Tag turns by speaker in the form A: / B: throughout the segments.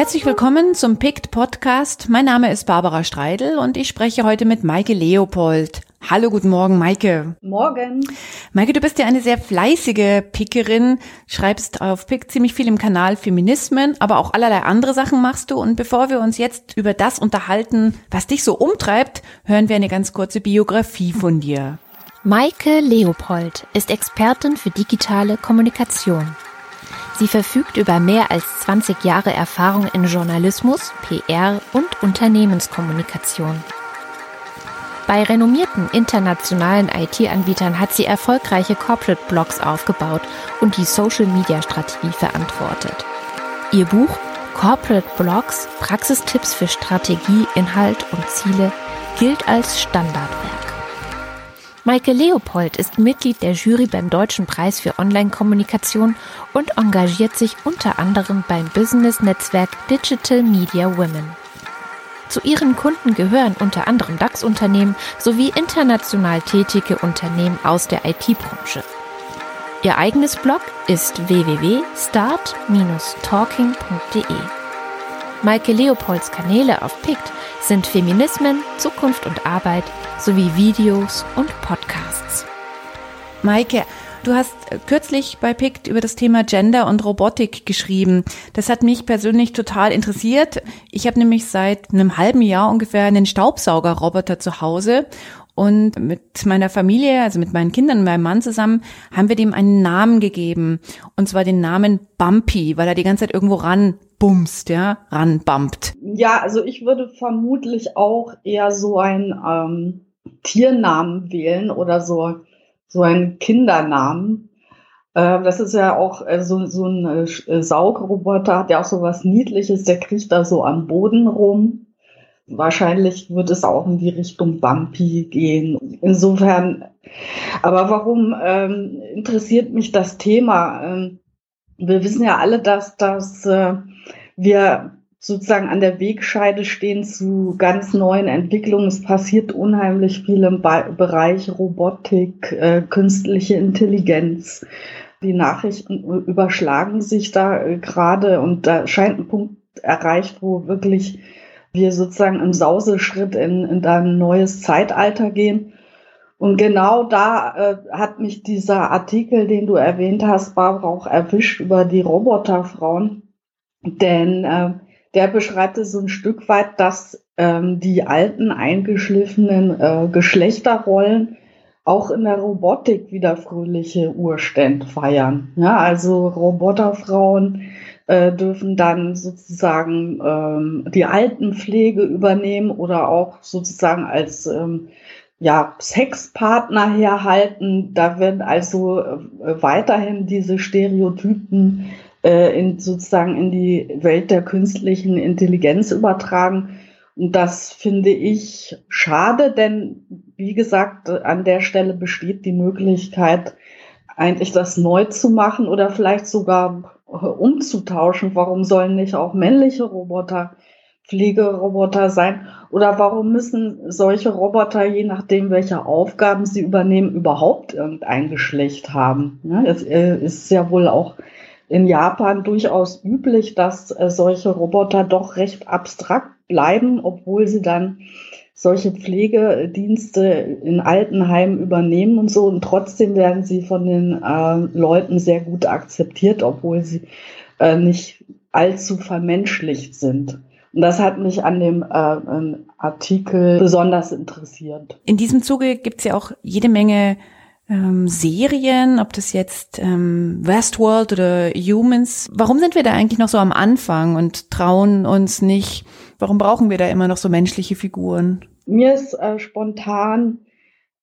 A: Herzlich willkommen zum PICT Podcast. Mein Name ist Barbara Streidel und ich spreche heute mit Maike Leopold. Hallo, guten Morgen, Maike.
B: Morgen.
A: Maike, du bist ja eine sehr fleißige Pickerin, schreibst auf Pick ziemlich viel im Kanal Feminismen, aber auch allerlei andere Sachen machst du. Und bevor wir uns jetzt über das unterhalten, was dich so umtreibt, hören wir eine ganz kurze Biografie von dir.
C: Maike Leopold ist Expertin für digitale Kommunikation. Sie verfügt über mehr als 20 Jahre Erfahrung in Journalismus, PR und Unternehmenskommunikation. Bei renommierten internationalen IT-Anbietern hat sie erfolgreiche Corporate Blogs aufgebaut und die Social-Media-Strategie verantwortet. Ihr Buch Corporate Blogs, Praxistipps für Strategie, Inhalt und Ziele gilt als Standardwerk. Maike Leopold ist Mitglied der Jury beim Deutschen Preis für Online-Kommunikation und engagiert sich unter anderem beim Business-Netzwerk Digital Media Women. Zu ihren Kunden gehören unter anderem DAX-Unternehmen sowie international tätige Unternehmen aus der IT-Branche. Ihr eigenes Blog ist www.start-talking.de. Maike Leopolds Kanäle auf PICT sind Feminismen, Zukunft und Arbeit sowie Videos und Podcasts.
A: Maike, Du hast kürzlich bei PICT über das Thema Gender und Robotik geschrieben. Das hat mich persönlich total interessiert. Ich habe nämlich seit einem halben Jahr ungefähr einen Staubsaugerroboter zu Hause und mit meiner Familie, also mit meinen Kindern und meinem Mann zusammen, haben wir dem einen Namen gegeben. Und zwar den Namen Bumpy, weil er die ganze Zeit irgendwo ran bumst, ja, ranbumpt.
B: Ja, also ich würde vermutlich auch eher so einen ähm, Tiernamen wählen oder so so einen Kindernamen. Äh, das ist ja auch äh, so, so ein äh, Saugroboter, hat ja auch so was Niedliches, der kriegt da so am Boden rum. Wahrscheinlich wird es auch in die Richtung Bumpy gehen. Insofern, aber warum ähm, interessiert mich das Thema? Ähm, wir wissen ja alle, dass, dass äh, wir sozusagen an der Wegscheide stehen zu ganz neuen Entwicklungen. Es passiert unheimlich viel im Bereich Robotik, äh, künstliche Intelligenz. Die Nachrichten überschlagen sich da äh, gerade und da scheint ein Punkt erreicht, wo wirklich wir sozusagen im Sauseschritt in, in ein neues Zeitalter gehen. Und genau da äh, hat mich dieser Artikel, den du erwähnt hast, Barbara, auch erwischt über die Roboterfrauen. Denn äh, der beschreibt es so ein Stück weit, dass ähm, die alten eingeschliffenen äh, Geschlechterrollen auch in der Robotik wieder fröhliche Urstände feiern. Ja, also Roboterfrauen äh, dürfen dann sozusagen ähm, die Altenpflege übernehmen oder auch sozusagen als ähm, ja, Sexpartner herhalten. Da werden also äh, weiterhin diese Stereotypen äh, in, sozusagen in die Welt der künstlichen Intelligenz übertragen. Und das finde ich schade, denn wie gesagt, an der Stelle besteht die Möglichkeit, eigentlich das neu zu machen oder vielleicht sogar umzutauschen. Warum sollen nicht auch männliche Roboter Pflegeroboter sein? Oder warum müssen solche Roboter, je nachdem, welche Aufgaben sie übernehmen, überhaupt irgendein Geschlecht haben? Es äh, ist ja wohl auch in Japan durchaus üblich, dass äh, solche Roboter doch recht abstrakt bleiben, obwohl sie dann solche Pflegedienste in Altenheimen übernehmen und so. Und trotzdem werden sie von den äh, Leuten sehr gut akzeptiert, obwohl sie äh, nicht allzu vermenschlicht sind. Und das hat mich an dem äh, Artikel besonders interessiert.
A: In diesem Zuge gibt es ja auch jede Menge ähm, Serien, ob das jetzt ähm, Westworld oder Humans. Warum sind wir da eigentlich noch so am Anfang und trauen uns nicht? Warum brauchen wir da immer noch so menschliche Figuren?
B: Mir ist äh, spontan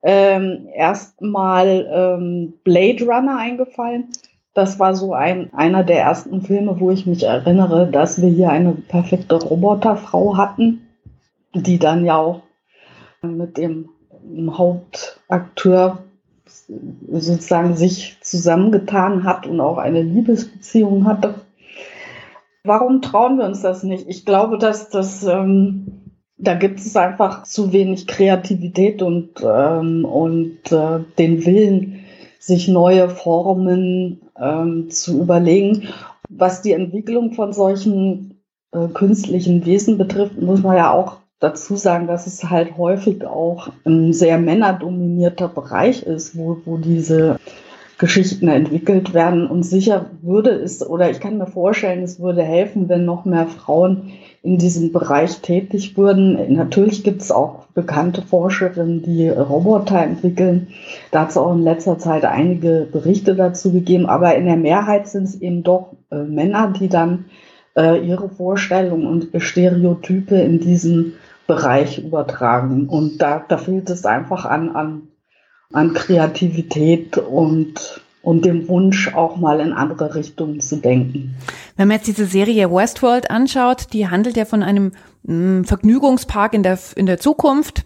B: ähm, erstmal ähm, Blade Runner eingefallen. Das war so ein, einer der ersten Filme, wo ich mich erinnere, dass wir hier eine perfekte Roboterfrau hatten, die dann ja auch mit dem Hauptakteur sozusagen sich zusammengetan hat und auch eine Liebesbeziehung hatte. Warum trauen wir uns das nicht? Ich glaube, dass das ähm, da gibt es einfach zu wenig Kreativität und, ähm, und äh, den Willen, sich neue Formen ähm, zu überlegen. Was die Entwicklung von solchen äh, künstlichen Wesen betrifft, muss man ja auch dazu sagen, dass es halt häufig auch ein sehr männerdominierter Bereich ist, wo, wo diese Geschichten entwickelt werden. Und sicher würde es, oder ich kann mir vorstellen, es würde helfen, wenn noch mehr Frauen in diesem Bereich tätig würden. Natürlich gibt es auch bekannte Forscherinnen, die Roboter entwickeln. Da hat es auch in letzter Zeit einige Berichte dazu gegeben, aber in der Mehrheit sind es eben doch äh, Männer, die dann äh, ihre Vorstellungen und Stereotype in diesen Bereich übertragen. Und da, da fehlt es einfach an, an an Kreativität und und dem Wunsch, auch mal in andere Richtungen zu denken.
A: Wenn man jetzt diese Serie Westworld anschaut, die handelt ja von einem mm, Vergnügungspark in der, in der Zukunft.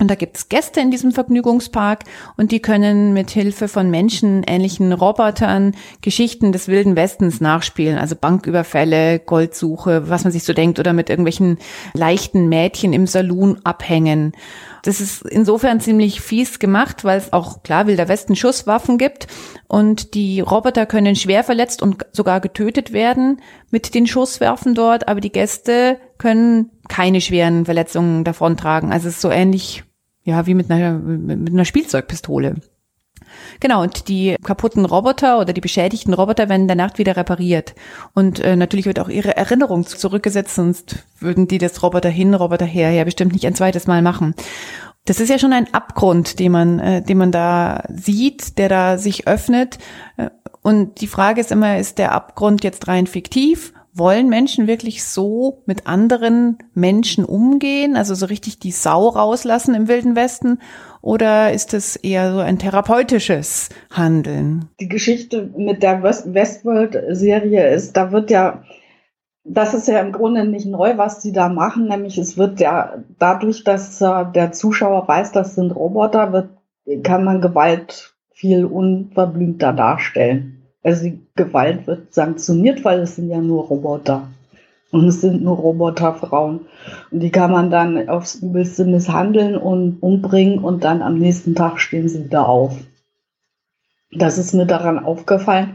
A: Und da gibt's Gäste in diesem Vergnügungspark und die können mit Hilfe von menschenähnlichen Robotern Geschichten des Wilden Westens nachspielen, also Banküberfälle, Goldsuche, was man sich so denkt, oder mit irgendwelchen leichten Mädchen im Saloon abhängen. Das ist insofern ziemlich fies gemacht, weil es auch klar Wilder Westen Schusswaffen gibt und die Roboter können schwer verletzt und sogar getötet werden mit den Schusswerfen dort, aber die Gäste können keine schweren Verletzungen davontragen. Also es ist so ähnlich ja, wie mit einer, mit einer Spielzeugpistole. Genau, und die kaputten Roboter oder die beschädigten Roboter werden in der Nacht wieder repariert. Und äh, natürlich wird auch ihre Erinnerung zurückgesetzt, sonst würden die das Roboter hin, Roboter her ja bestimmt nicht ein zweites Mal machen. Das ist ja schon ein Abgrund, den man, äh, den man da sieht, der da sich öffnet. Äh, und die Frage ist immer, ist der Abgrund jetzt rein fiktiv wollen Menschen wirklich so mit anderen Menschen umgehen, also so richtig die Sau rauslassen im Wilden Westen? Oder ist es eher so ein therapeutisches Handeln?
B: Die Geschichte mit der Westworld-Serie ist, da wird ja, das ist ja im Grunde nicht neu, was die da machen, nämlich es wird ja dadurch, dass äh, der Zuschauer weiß, das sind Roboter, wird, kann man Gewalt viel unverblümter darstellen. Also die Gewalt wird sanktioniert, weil es sind ja nur Roboter. Und es sind nur Roboterfrauen. Und die kann man dann aufs Übelste misshandeln und umbringen und dann am nächsten Tag stehen sie wieder auf. Das ist mir daran aufgefallen.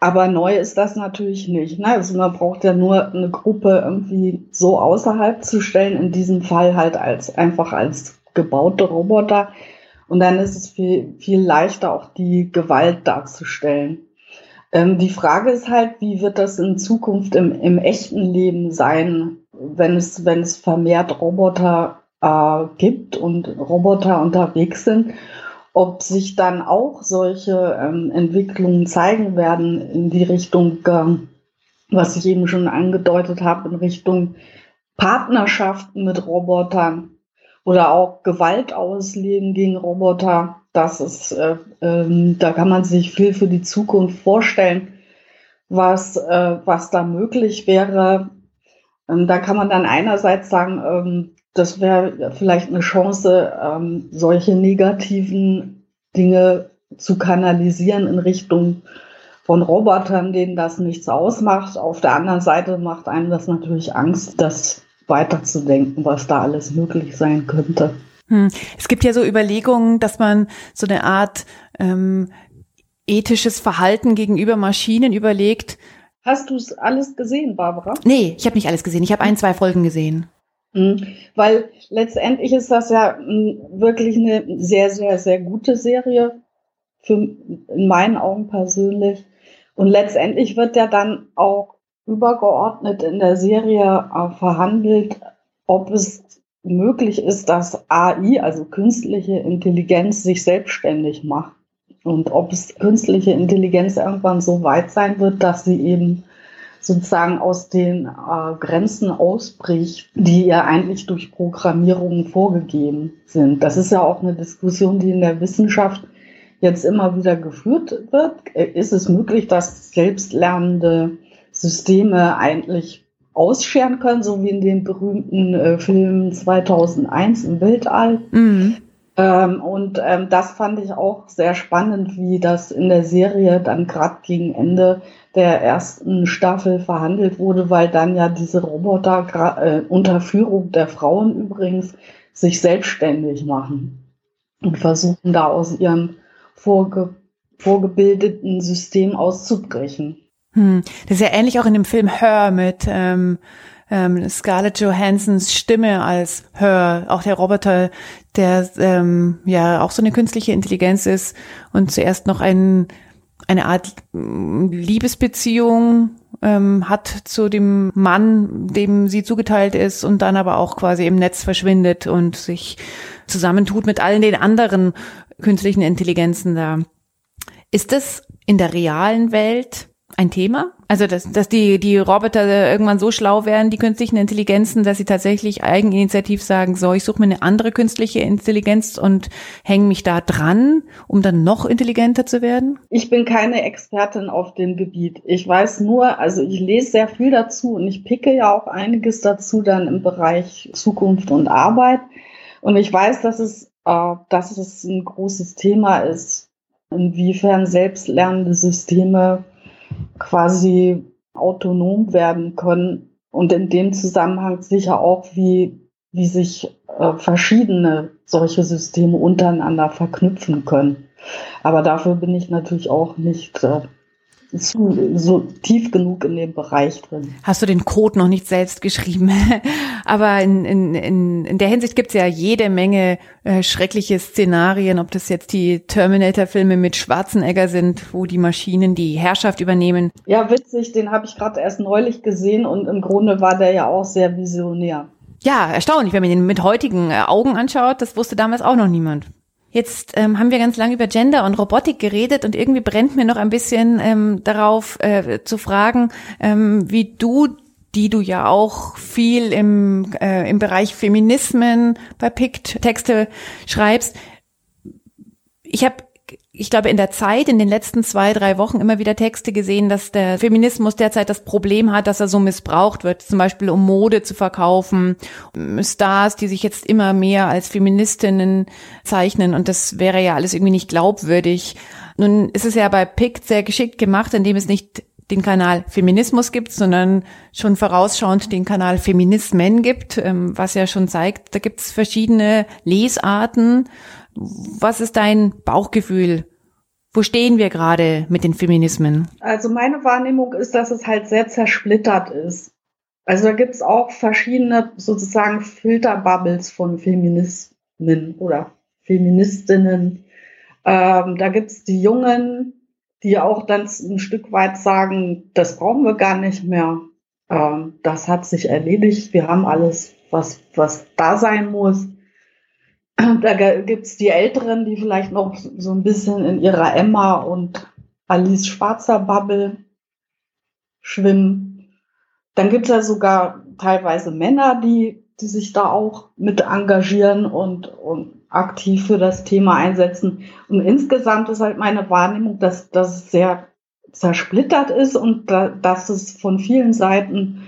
B: Aber neu ist das natürlich nicht. Ne? Also man braucht ja nur eine Gruppe irgendwie so außerhalb zu stellen, in diesem Fall halt als einfach als gebaute Roboter. Und dann ist es viel, viel leichter, auch die Gewalt darzustellen. Ähm, die Frage ist halt, wie wird das in Zukunft im, im echten Leben sein, wenn es, wenn es vermehrt Roboter äh, gibt und Roboter unterwegs sind, ob sich dann auch solche ähm, Entwicklungen zeigen werden in die Richtung, äh, was ich eben schon angedeutet habe, in Richtung Partnerschaften mit Robotern oder auch Gewalt ausleben gegen Roboter. Das ist, äh, ähm, da kann man sich viel für die Zukunft vorstellen, was, äh, was da möglich wäre. Ähm, da kann man dann einerseits sagen, ähm, das wäre vielleicht eine Chance, ähm, solche negativen Dinge zu kanalisieren in Richtung von Robotern, denen das nichts ausmacht. Auf der anderen Seite macht einem das natürlich Angst, das weiterzudenken, was da alles möglich sein könnte.
A: Hm. Es gibt ja so Überlegungen, dass man so eine Art ähm, ethisches Verhalten gegenüber Maschinen überlegt.
B: Hast du es alles gesehen, Barbara?
A: Nee, ich habe nicht alles gesehen. Ich habe ein, zwei Folgen gesehen.
B: Mhm. Weil letztendlich ist das ja hm, wirklich eine sehr, sehr, sehr gute Serie, für, in meinen Augen persönlich. Und letztendlich wird ja dann auch übergeordnet in der Serie äh, verhandelt, ob es möglich ist, dass AI, also künstliche Intelligenz, sich selbstständig macht. Und ob es künstliche Intelligenz irgendwann so weit sein wird, dass sie eben sozusagen aus den äh, Grenzen ausbricht, die ja eigentlich durch Programmierung vorgegeben sind. Das ist ja auch eine Diskussion, die in der Wissenschaft jetzt immer wieder geführt wird. Ist es möglich, dass selbstlernende Systeme eigentlich ausscheren können, so wie in dem berühmten äh, Film 2001 im Weltall. Mhm. Ähm, und ähm, das fand ich auch sehr spannend, wie das in der Serie dann gerade gegen Ende der ersten Staffel verhandelt wurde, weil dann ja diese Roboter äh, unter Führung der Frauen übrigens sich selbstständig machen und versuchen da aus ihrem vorge vorgebildeten System auszubrechen.
A: Hm. Das ist ja ähnlich auch in dem Film Her mit ähm, ähm, Scarlett Johansons Stimme als Her, auch der Roboter, der ähm, ja auch so eine künstliche Intelligenz ist und zuerst noch ein, eine Art mm, Liebesbeziehung ähm, hat zu dem Mann, dem sie zugeteilt ist und dann aber auch quasi im Netz verschwindet und sich zusammentut mit allen den anderen künstlichen Intelligenzen da. Ist das in der realen Welt ein Thema? Also, dass, dass die, die Roboter irgendwann so schlau werden, die künstlichen Intelligenzen, dass sie tatsächlich eigeninitiativ sagen, so, ich suche mir eine andere künstliche Intelligenz und hänge mich da dran, um dann noch intelligenter zu werden?
B: Ich bin keine Expertin auf dem Gebiet. Ich weiß nur, also ich lese sehr viel dazu und ich picke ja auch einiges dazu dann im Bereich Zukunft und Arbeit. Und ich weiß, dass es, äh, dass es ein großes Thema ist, inwiefern selbstlernende Systeme quasi autonom werden können und in dem Zusammenhang sicher auch, wie, wie sich äh, verschiedene solche Systeme untereinander verknüpfen können. Aber dafür bin ich natürlich auch nicht äh, zu, so tief genug in dem Bereich drin.
A: Hast du den Code noch nicht selbst geschrieben? Aber in, in, in, in der Hinsicht gibt es ja jede Menge äh, schreckliche Szenarien, ob das jetzt die Terminator-Filme mit Schwarzenegger sind, wo die Maschinen die Herrschaft übernehmen.
B: Ja, witzig, den habe ich gerade erst neulich gesehen und im Grunde war der ja auch sehr visionär.
A: Ja, erstaunlich, wenn man ihn mit heutigen äh, Augen anschaut, das wusste damals auch noch niemand. Jetzt ähm, haben wir ganz lange über Gender und Robotik geredet und irgendwie brennt mir noch ein bisschen ähm, darauf äh, zu fragen, ähm, wie du, die du ja auch viel im, äh, im Bereich Feminismen bei PICT Texte schreibst. Ich habe ich glaube, in der Zeit, in den letzten zwei, drei Wochen immer wieder Texte gesehen, dass der Feminismus derzeit das Problem hat, dass er so missbraucht wird, zum Beispiel um Mode zu verkaufen, Stars, die sich jetzt immer mehr als Feministinnen zeichnen. Und das wäre ja alles irgendwie nicht glaubwürdig. Nun ist es ja bei PICT sehr geschickt gemacht, indem es nicht den Kanal Feminismus gibt, sondern schon vorausschauend den Kanal Feminismen gibt, ähm, was ja schon zeigt, da gibt es verschiedene Lesarten was ist dein Bauchgefühl? Wo stehen wir gerade mit den Feminismen?
B: Also meine Wahrnehmung ist, dass es halt sehr zersplittert ist. Also da gibt es auch verschiedene sozusagen Filterbubbles von Feminismen oder Feministinnen. Ähm, da gibt es die Jungen, die auch dann ein Stück weit sagen, das brauchen wir gar nicht mehr. Ähm, das hat sich erledigt. Wir haben alles, was, was da sein muss. Da gibt's die Älteren, die vielleicht noch so ein bisschen in ihrer Emma und Alice Schwarzer Bubble schwimmen. Dann gibt's ja sogar teilweise Männer, die, die sich da auch mit engagieren und, und aktiv für das Thema einsetzen. Und insgesamt ist halt meine Wahrnehmung, dass, es sehr zersplittert ist und da, dass es von vielen Seiten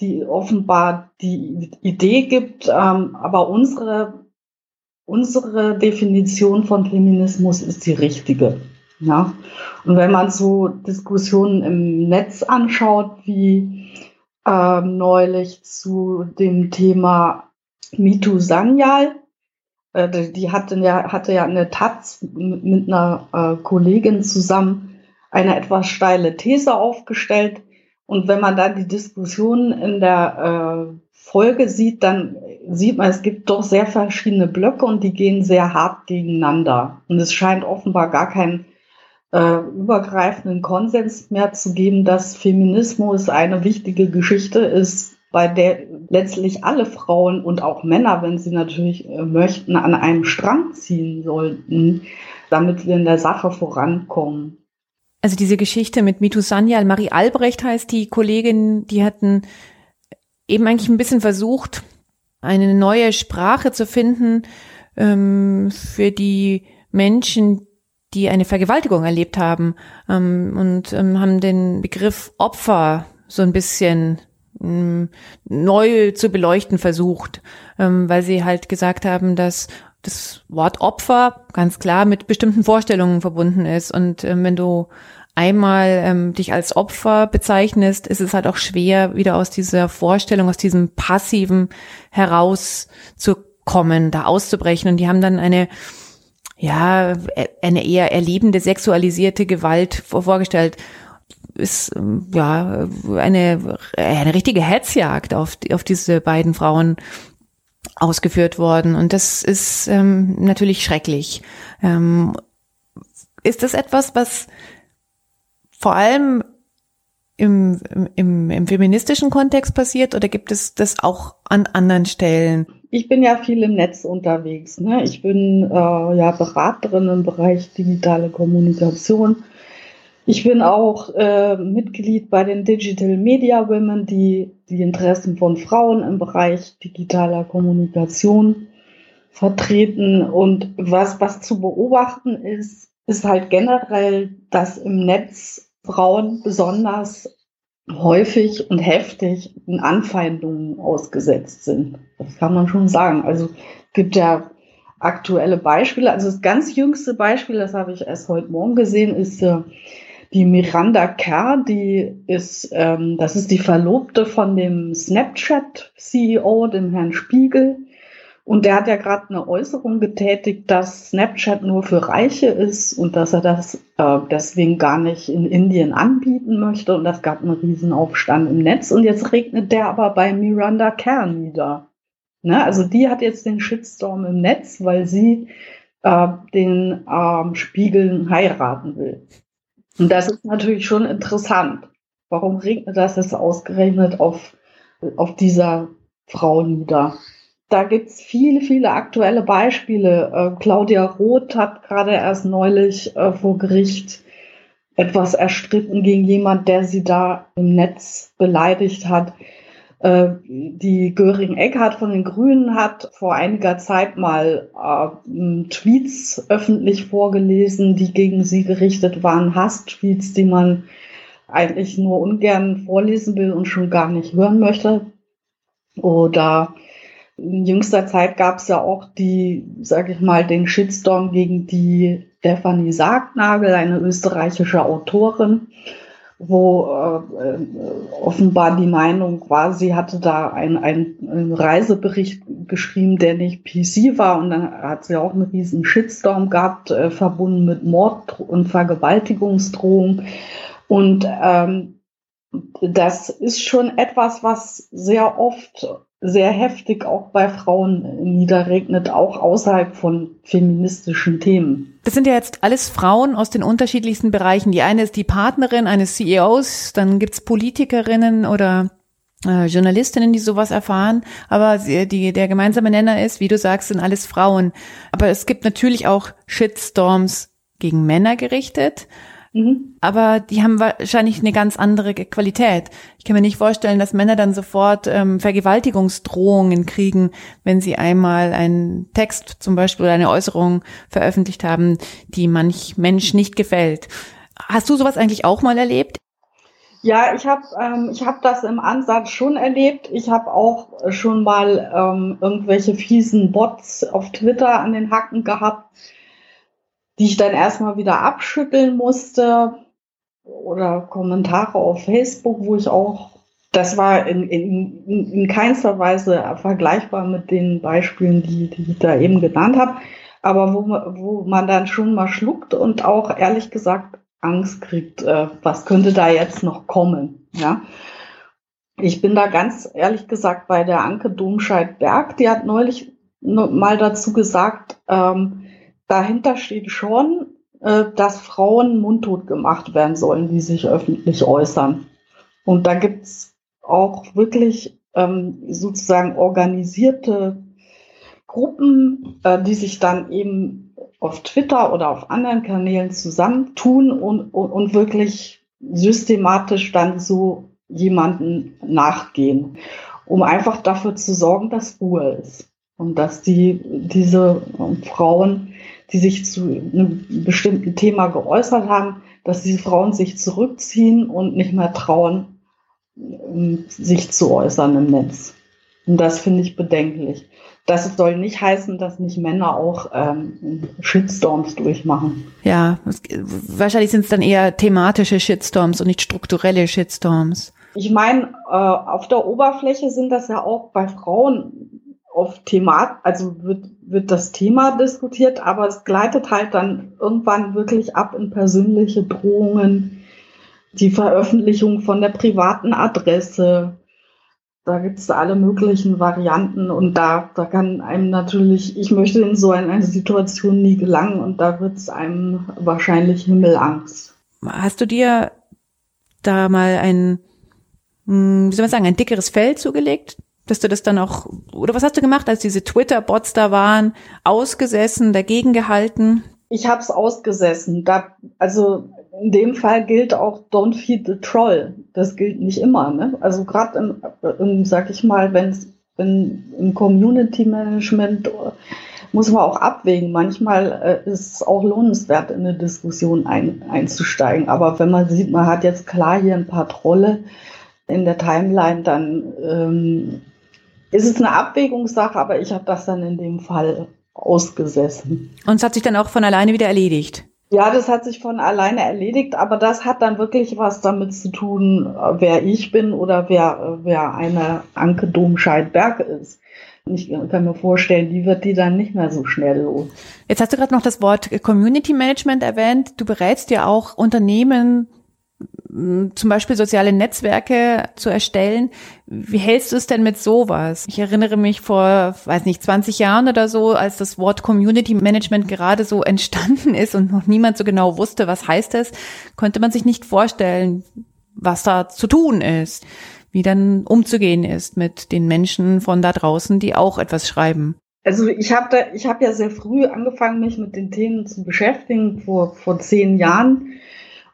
B: die offenbar die Idee gibt, ähm, aber unsere unsere Definition von Feminismus ist die richtige. Ja? Und wenn man so Diskussionen im Netz anschaut, wie äh, neulich zu dem Thema MeToo Sanyal, äh, die hatte ja, hatte ja eine Taz mit, einer äh, Kollegin zusammen eine etwas steile These aufgestellt. Und wenn man dann die Diskussion in der äh, Folge sieht, dann sieht man, es gibt doch sehr verschiedene Blöcke und die gehen sehr hart gegeneinander. Und es scheint offenbar gar keinen äh, übergreifenden Konsens mehr zu geben, dass Feminismus eine wichtige Geschichte ist, bei der letztlich alle Frauen und auch Männer, wenn sie natürlich äh, möchten, an einem Strang ziehen sollten, damit wir in der Sache vorankommen.
A: Also diese Geschichte mit Mitu Sanyal, Marie Albrecht heißt die Kollegin, die hatten eben eigentlich ein bisschen versucht, eine neue Sprache zu finden ähm, für die Menschen, die eine Vergewaltigung erlebt haben ähm, und ähm, haben den Begriff Opfer so ein bisschen ähm, neu zu beleuchten versucht, ähm, weil sie halt gesagt haben, dass das Wort Opfer ganz klar mit bestimmten Vorstellungen verbunden ist. Und ähm, wenn du einmal ähm, dich als Opfer bezeichnest, ist es halt auch schwer, wieder aus dieser Vorstellung, aus diesem Passiven herauszukommen, da auszubrechen. Und die haben dann eine, ja, eine eher erlebende, sexualisierte Gewalt vorgestellt. ist ähm, ja eine, eine richtige Hetzjagd auf, auf diese beiden Frauen ausgeführt worden. Und das ist ähm, natürlich schrecklich. Ähm, ist das etwas, was vor allem im, im, im feministischen Kontext passiert oder gibt es das auch an anderen Stellen?
B: Ich bin ja viel im Netz unterwegs. Ne? Ich bin äh, ja Beraterin im Bereich digitale Kommunikation. Ich bin auch äh, Mitglied bei den Digital Media Women, die die Interessen von Frauen im Bereich digitaler Kommunikation vertreten. Und was, was zu beobachten ist, ist halt generell, dass im Netz Frauen besonders häufig und heftig in Anfeindungen ausgesetzt sind. Das kann man schon sagen. Also gibt ja aktuelle Beispiele. Also das ganz jüngste Beispiel, das habe ich erst heute Morgen gesehen, ist äh, die Miranda Kerr, die ist, ähm, das ist die Verlobte von dem Snapchat-CEO, dem Herrn Spiegel. Und der hat ja gerade eine Äußerung getätigt, dass Snapchat nur für Reiche ist und dass er das äh, deswegen gar nicht in Indien anbieten möchte. Und das gab einen Riesenaufstand im Netz. Und jetzt regnet der aber bei Miranda Kerr nieder. Ne? Also die hat jetzt den Shitstorm im Netz, weil sie äh, den äh, Spiegel heiraten will. Und das ist natürlich schon interessant. Warum regnet das jetzt ausgerechnet auf, auf dieser Frau nieder? Da gibt's viele, viele aktuelle Beispiele. Äh, Claudia Roth hat gerade erst neulich äh, vor Gericht etwas erstritten gegen jemand, der sie da im Netz beleidigt hat. Äh, die Göring Eckhardt von den Grünen hat vor einiger Zeit mal äh, Tweets öffentlich vorgelesen, die gegen sie gerichtet waren, Hass-Tweets, die man eigentlich nur ungern vorlesen will und schon gar nicht hören möchte. Oder in jüngster Zeit gab es ja auch die, sag ich mal, den Shitstorm gegen die Stefanie Sargnagel, eine österreichische Autorin, wo äh, offenbar die Meinung war, sie hatte da einen ein Reisebericht geschrieben, der nicht PC war und dann hat sie auch einen riesen Shitstorm gehabt, äh, verbunden mit Mord und Vergewaltigungsdrohung. Und ähm, das ist schon etwas, was sehr oft sehr heftig auch bei Frauen niederregnet, auch außerhalb von feministischen Themen.
A: Das sind ja jetzt alles Frauen aus den unterschiedlichsten Bereichen. Die eine ist die Partnerin eines CEOs, dann gibt's Politikerinnen oder äh, Journalistinnen, die sowas erfahren. Aber die, der gemeinsame Nenner ist, wie du sagst, sind alles Frauen. Aber es gibt natürlich auch Shitstorms gegen Männer gerichtet. Mhm. Aber die haben wahrscheinlich eine ganz andere Qualität. Ich kann mir nicht vorstellen, dass Männer dann sofort ähm, Vergewaltigungsdrohungen kriegen, wenn sie einmal einen Text zum Beispiel oder eine Äußerung veröffentlicht haben, die manch Mensch nicht gefällt. Hast du sowas eigentlich auch mal erlebt?
B: Ja, ich habe ähm, ich hab das im Ansatz schon erlebt. Ich habe auch schon mal ähm, irgendwelche fiesen Bots auf Twitter an den Hacken gehabt, die ich dann erstmal wieder abschütteln musste oder Kommentare auf Facebook, wo ich auch, das war in, in, in keinster Weise vergleichbar mit den Beispielen, die, die ich da eben genannt habe, aber wo, wo man dann schon mal schluckt und auch ehrlich gesagt Angst kriegt, äh, was könnte da jetzt noch kommen, ja. Ich bin da ganz ehrlich gesagt bei der Anke Domscheit-Berg, die hat neulich mal dazu gesagt, ähm, dahinter steht schon, äh, dass Frauen mundtot gemacht werden sollen, die sich öffentlich äußern. Und da gibt's auch wirklich ähm, sozusagen organisierte Gruppen, äh, die sich dann eben auf Twitter oder auf anderen Kanälen zusammentun und, und, und wirklich systematisch dann so jemanden nachgehen, um einfach dafür zu sorgen, dass Ruhe ist und dass die diese Frauen die sich zu einem bestimmten Thema geäußert haben, dass diese Frauen sich zurückziehen und nicht mehr trauen, ähm, sich zu äußern im Netz. Und das finde ich bedenklich. Das soll nicht heißen, dass nicht Männer auch ähm, Shitstorms durchmachen.
A: Ja, wahrscheinlich sind es dann eher thematische Shitstorms und nicht strukturelle Shitstorms.
B: Ich meine, äh, auf der Oberfläche sind das ja auch bei Frauen auf Thema, also wird, wird das Thema diskutiert, aber es gleitet halt dann irgendwann wirklich ab in persönliche Drohungen, die Veröffentlichung von der privaten Adresse. Da gibt es alle möglichen Varianten und da, da kann einem natürlich, ich möchte in so eine, Situation nie gelangen und da wird es einem wahrscheinlich Himmelangst.
A: Hast du dir da mal ein, hm, wie soll man sagen, ein dickeres Fell zugelegt? Dass du das dann auch, oder was hast du gemacht, als diese Twitter-Bots da waren, ausgesessen, dagegen gehalten?
B: Ich habe es ausgesessen. Da, also in dem Fall gilt auch Don't feed the troll. Das gilt nicht immer. Ne? Also gerade im, im, sag ich mal, wenn im Community Management muss man auch abwägen. Manchmal äh, ist es auch lohnenswert, in eine Diskussion ein, einzusteigen. Aber wenn man sieht, man hat jetzt klar hier ein paar Trolle in der Timeline, dann ähm, ist es eine Abwägungssache, aber ich habe das dann in dem Fall ausgesessen.
A: Und es hat sich dann auch von alleine wieder erledigt?
B: Ja, das hat sich von alleine erledigt, aber das hat dann wirklich was damit zu tun, wer ich bin oder wer, wer eine Anke Domscheit-Berg ist. Ich kann mir vorstellen, die wird die dann nicht mehr so schnell los.
A: Jetzt hast du gerade noch das Wort Community Management erwähnt. Du berätst ja auch Unternehmen, zum Beispiel soziale Netzwerke zu erstellen. Wie hältst du es denn mit sowas? Ich erinnere mich vor, weiß nicht, 20 Jahren oder so, als das Wort Community Management gerade so entstanden ist und noch niemand so genau wusste, was heißt es, konnte man sich nicht vorstellen, was da zu tun ist wie dann umzugehen ist mit den Menschen von da draußen, die auch etwas schreiben.
B: Also ich habe ich habe ja sehr früh angefangen, mich mit den Themen zu beschäftigen, vor, vor zehn Jahren.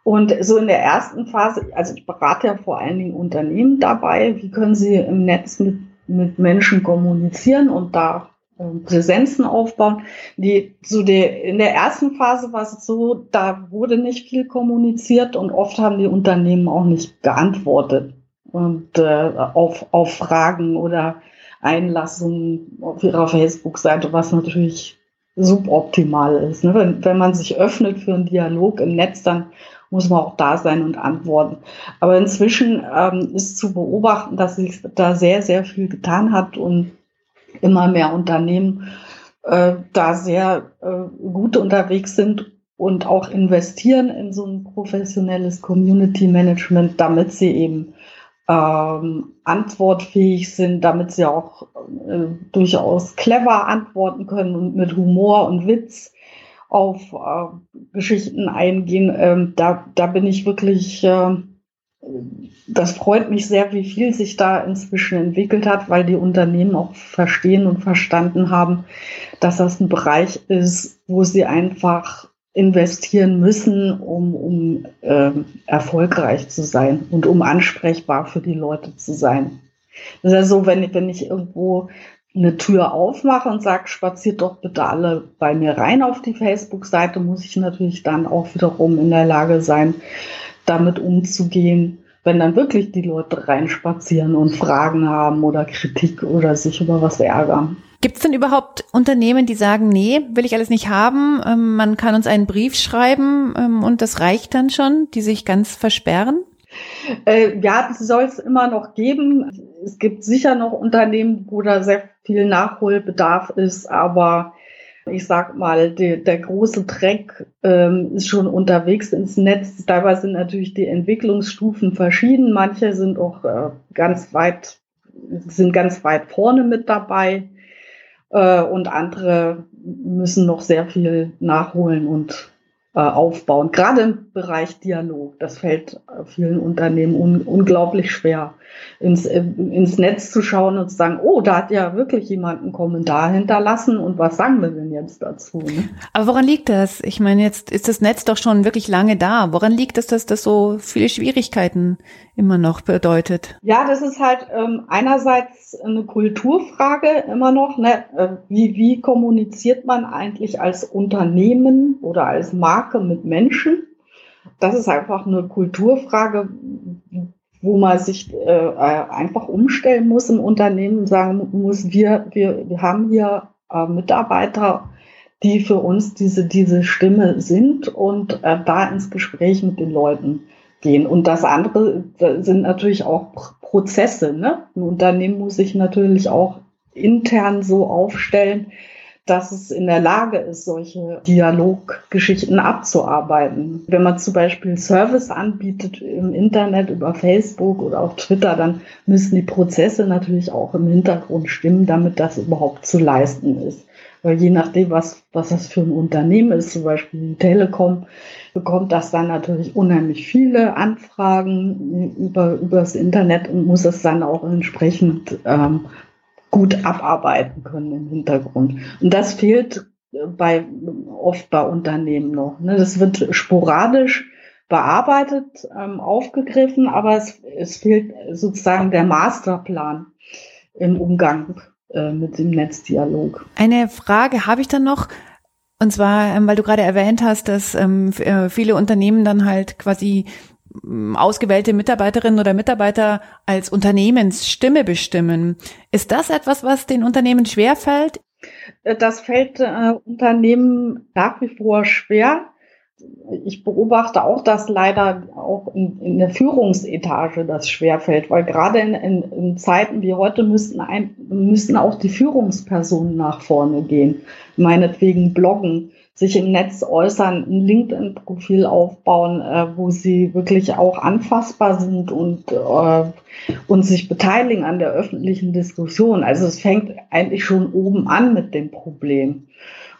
B: Und so in der ersten Phase, also ich berate ja vor allen Dingen Unternehmen dabei, wie können sie im Netz mit, mit Menschen kommunizieren und da äh, Präsenzen aufbauen. Die, so der, in der ersten Phase war es so, da wurde nicht viel kommuniziert und oft haben die Unternehmen auch nicht geantwortet und äh, auf, auf Fragen oder Einlassungen auf ihrer Facebook-Seite, was natürlich suboptimal ist. Ne? Wenn, wenn man sich öffnet für einen Dialog im Netz, dann muss man auch da sein und antworten. Aber inzwischen ähm, ist zu beobachten, dass sich da sehr, sehr viel getan hat und immer mehr Unternehmen äh, da sehr äh, gut unterwegs sind und auch investieren in so ein professionelles Community Management, damit sie eben ähm, antwortfähig sind, damit sie auch äh, durchaus clever antworten können und mit Humor und Witz auf äh, Geschichten eingehen. Ähm, da, da bin ich wirklich, äh, das freut mich sehr, wie viel sich da inzwischen entwickelt hat, weil die Unternehmen auch verstehen und verstanden haben, dass das ein Bereich ist, wo sie einfach investieren müssen, um, um äh, erfolgreich zu sein und um ansprechbar für die Leute zu sein. Das ist ja so, wenn wenn ich irgendwo eine Tür aufmache und sage, spaziert doch bitte alle bei mir rein auf die Facebook-Seite, muss ich natürlich dann auch wiederum in der Lage sein, damit umzugehen, wenn dann wirklich die Leute reinspazieren und Fragen haben oder Kritik oder sich über was ärgern.
A: Gibt es denn überhaupt Unternehmen, die sagen, nee, will ich alles nicht haben, ähm, man kann uns einen Brief schreiben ähm, und das reicht dann schon, die sich ganz versperren?
B: Äh, ja, das soll es immer noch geben. Es gibt sicher noch Unternehmen, wo da sehr viel Nachholbedarf ist, aber ich sag mal, die, der große Dreck ähm, ist schon unterwegs ins Netz. Dabei sind natürlich die Entwicklungsstufen verschieden. Manche sind auch äh, ganz weit, sind ganz weit vorne mit dabei äh, und andere müssen noch sehr viel nachholen und aufbauen. Gerade im Bereich Dialog, das fällt vielen Unternehmen un unglaublich schwer, ins, ins Netz zu schauen und zu sagen, oh, da hat ja wirklich jemand einen Kommentar hinterlassen und was sagen wir denn jetzt dazu? Ne?
A: Aber woran liegt das? Ich meine, jetzt ist das Netz doch schon wirklich lange da. Woran liegt es, dass das so viele Schwierigkeiten immer noch bedeutet?
B: Ja, das ist halt ähm, einerseits eine Kulturfrage immer noch. Ne? Äh, wie, wie kommuniziert man eigentlich als Unternehmen oder als Marke mit Menschen? Das ist einfach eine Kulturfrage, wo man sich äh, einfach umstellen muss im Unternehmen, sagen muss, wir, wir, wir haben hier äh, Mitarbeiter, die für uns diese, diese Stimme sind und äh, da ins Gespräch mit den Leuten gehen. Und das andere sind natürlich auch Prozesse. Ne? Ein Unternehmen muss sich natürlich auch intern so aufstellen, dass es in der Lage ist, solche Dialoggeschichten abzuarbeiten. Wenn man zum Beispiel Service anbietet im Internet über Facebook oder auf Twitter, dann müssen die Prozesse natürlich auch im Hintergrund stimmen, damit das überhaupt zu leisten ist. Weil je nachdem, was, was das für ein Unternehmen ist, zum Beispiel die Telekom, bekommt das dann natürlich unheimlich viele Anfragen über, über das Internet und muss es dann auch entsprechend ähm, gut abarbeiten können im Hintergrund. Und das fehlt bei, oft bei Unternehmen noch. Ne? Das wird sporadisch bearbeitet, ähm, aufgegriffen, aber es, es fehlt sozusagen der Masterplan im Umgang äh, mit dem Netzdialog.
A: Eine Frage habe ich dann noch. Und zwar, ähm, weil du gerade erwähnt hast, dass ähm, äh, viele Unternehmen dann halt quasi ausgewählte Mitarbeiterinnen oder Mitarbeiter als Unternehmensstimme bestimmen. Ist das etwas, was den Unternehmen schwerfällt?
B: Äh, das fällt äh, Unternehmen nach wie vor schwer ich beobachte auch, dass leider auch in, in der Führungsetage das schwerfällt, weil gerade in, in, in, Zeiten wie heute müssten, ein, müssten auch die Führungspersonen nach vorne gehen, meinetwegen bloggen, sich im Netz äußern, ein LinkedIn-Profil aufbauen, äh, wo sie wirklich auch anfassbar sind und, äh, und sich beteiligen an der öffentlichen Diskussion. Also es fängt eigentlich schon oben an mit dem Problem.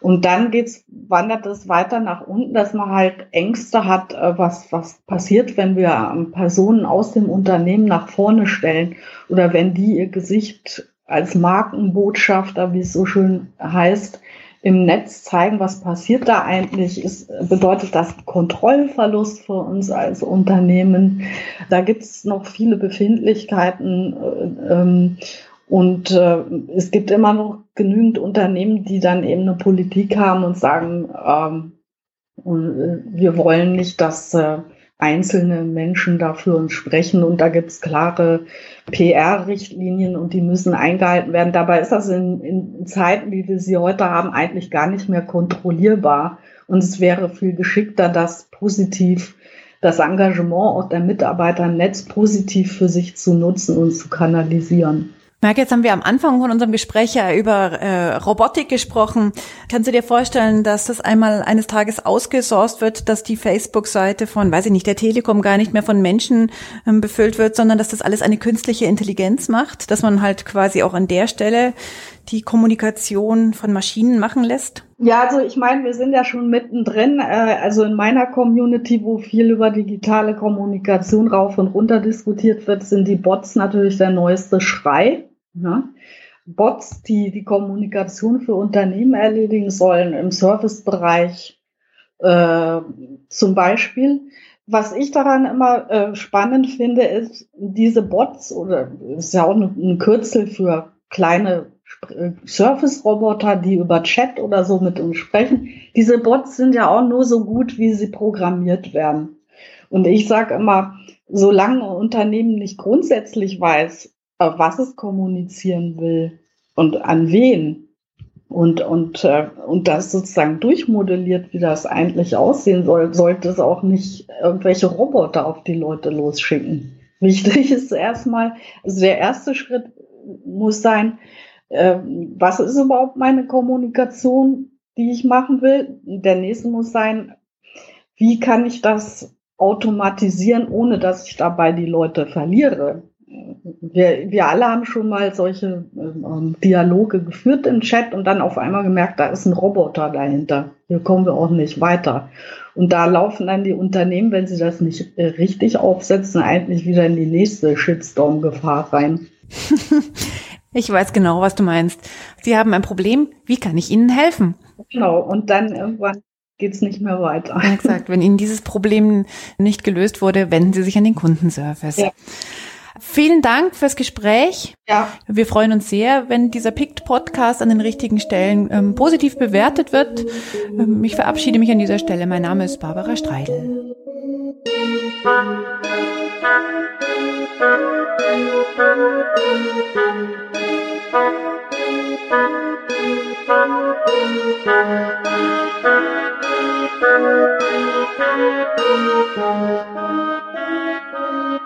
B: Und dann geht's, wandert es weiter nach unten, dass man halt Ängste hat, äh, was, was passiert, wenn wir ähm, Personen aus dem Unternehmen nach vorne stellen oder wenn die ihr Gesicht als Markenbotschafter, wie es so schön heißt, im Netz zeigen, was passiert da eigentlich, ist, bedeutet das Kontrollverlust für uns als Unternehmen. Da gibt es noch viele Befindlichkeiten. Äh, ähm, und äh, es gibt immer noch genügend Unternehmen, die dann eben eine Politik haben und sagen, ähm, äh, wir wollen nicht, dass äh, einzelne Menschen dafür sprechen. Und da gibt es klare PR-Richtlinien und die müssen eingehalten werden. Dabei ist das in, in Zeiten, wie wir sie heute haben, eigentlich gar nicht mehr kontrollierbar. Und es wäre viel geschickter, das positiv das Engagement auch der Mitarbeiter im Netz positiv für sich zu nutzen und zu kanalisieren.
A: Merke, jetzt haben wir am Anfang von unserem Gespräch ja über äh, Robotik gesprochen. Kannst du dir vorstellen, dass das einmal eines Tages ausgesourced wird, dass die Facebook-Seite von, weiß ich nicht, der Telekom gar nicht mehr von Menschen ähm, befüllt wird, sondern dass das alles eine künstliche Intelligenz macht, dass man halt quasi auch an der Stelle die Kommunikation von Maschinen machen lässt?
B: Ja, also ich meine, wir sind ja schon mittendrin. Äh, also in meiner Community, wo viel über digitale Kommunikation rauf und runter diskutiert wird, sind die Bots natürlich der neueste Schrei. Ja. Bots, die die Kommunikation für Unternehmen erledigen sollen, im Servicebereich äh, zum Beispiel. Was ich daran immer äh, spannend finde, ist, diese Bots, oder ist ja auch ein, Kürzel für kleine Surface-Roboter, die über Chat oder so mit uns sprechen. Diese Bots sind ja auch nur so gut, wie sie programmiert werden. Und ich sage immer, solange ein Unternehmen nicht grundsätzlich weiß, äh, was es kommunizieren will und an wen und, und, äh, und das sozusagen durchmodelliert, wie das eigentlich aussehen soll, sollte es auch nicht irgendwelche Roboter auf die Leute losschicken. Wichtig ist erstmal, also der erste Schritt muss sein, äh, was ist überhaupt meine Kommunikation, die ich machen will? Der nächste muss sein, wie kann ich das automatisieren, ohne dass ich dabei die Leute verliere? Wir, wir alle haben schon mal solche ähm, Dialoge geführt im Chat und dann auf einmal gemerkt, da ist ein Roboter dahinter. Hier kommen wir auch nicht weiter. Und da laufen dann die Unternehmen, wenn sie das nicht äh, richtig aufsetzen, eigentlich wieder in die nächste Shitstorm-Gefahr rein.
A: ich weiß genau, was du meinst. Sie haben ein Problem. Wie kann ich Ihnen helfen?
B: Genau. Und dann irgendwann geht es nicht mehr weiter.
A: Exakt. Wenn Ihnen dieses Problem nicht gelöst wurde, wenden Sie sich an den Kundenservice. Ja. Vielen Dank fürs Gespräch. Ja. Wir freuen uns sehr, wenn dieser PICT-Podcast an den richtigen Stellen ähm, positiv bewertet wird. Ähm, ich verabschiede mich an dieser Stelle. Mein Name ist Barbara Streidel.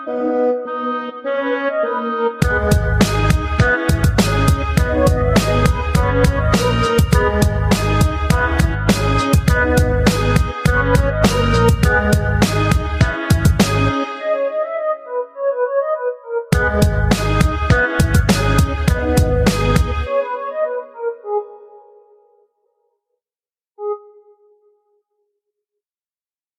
A: Thank you.
C: Thank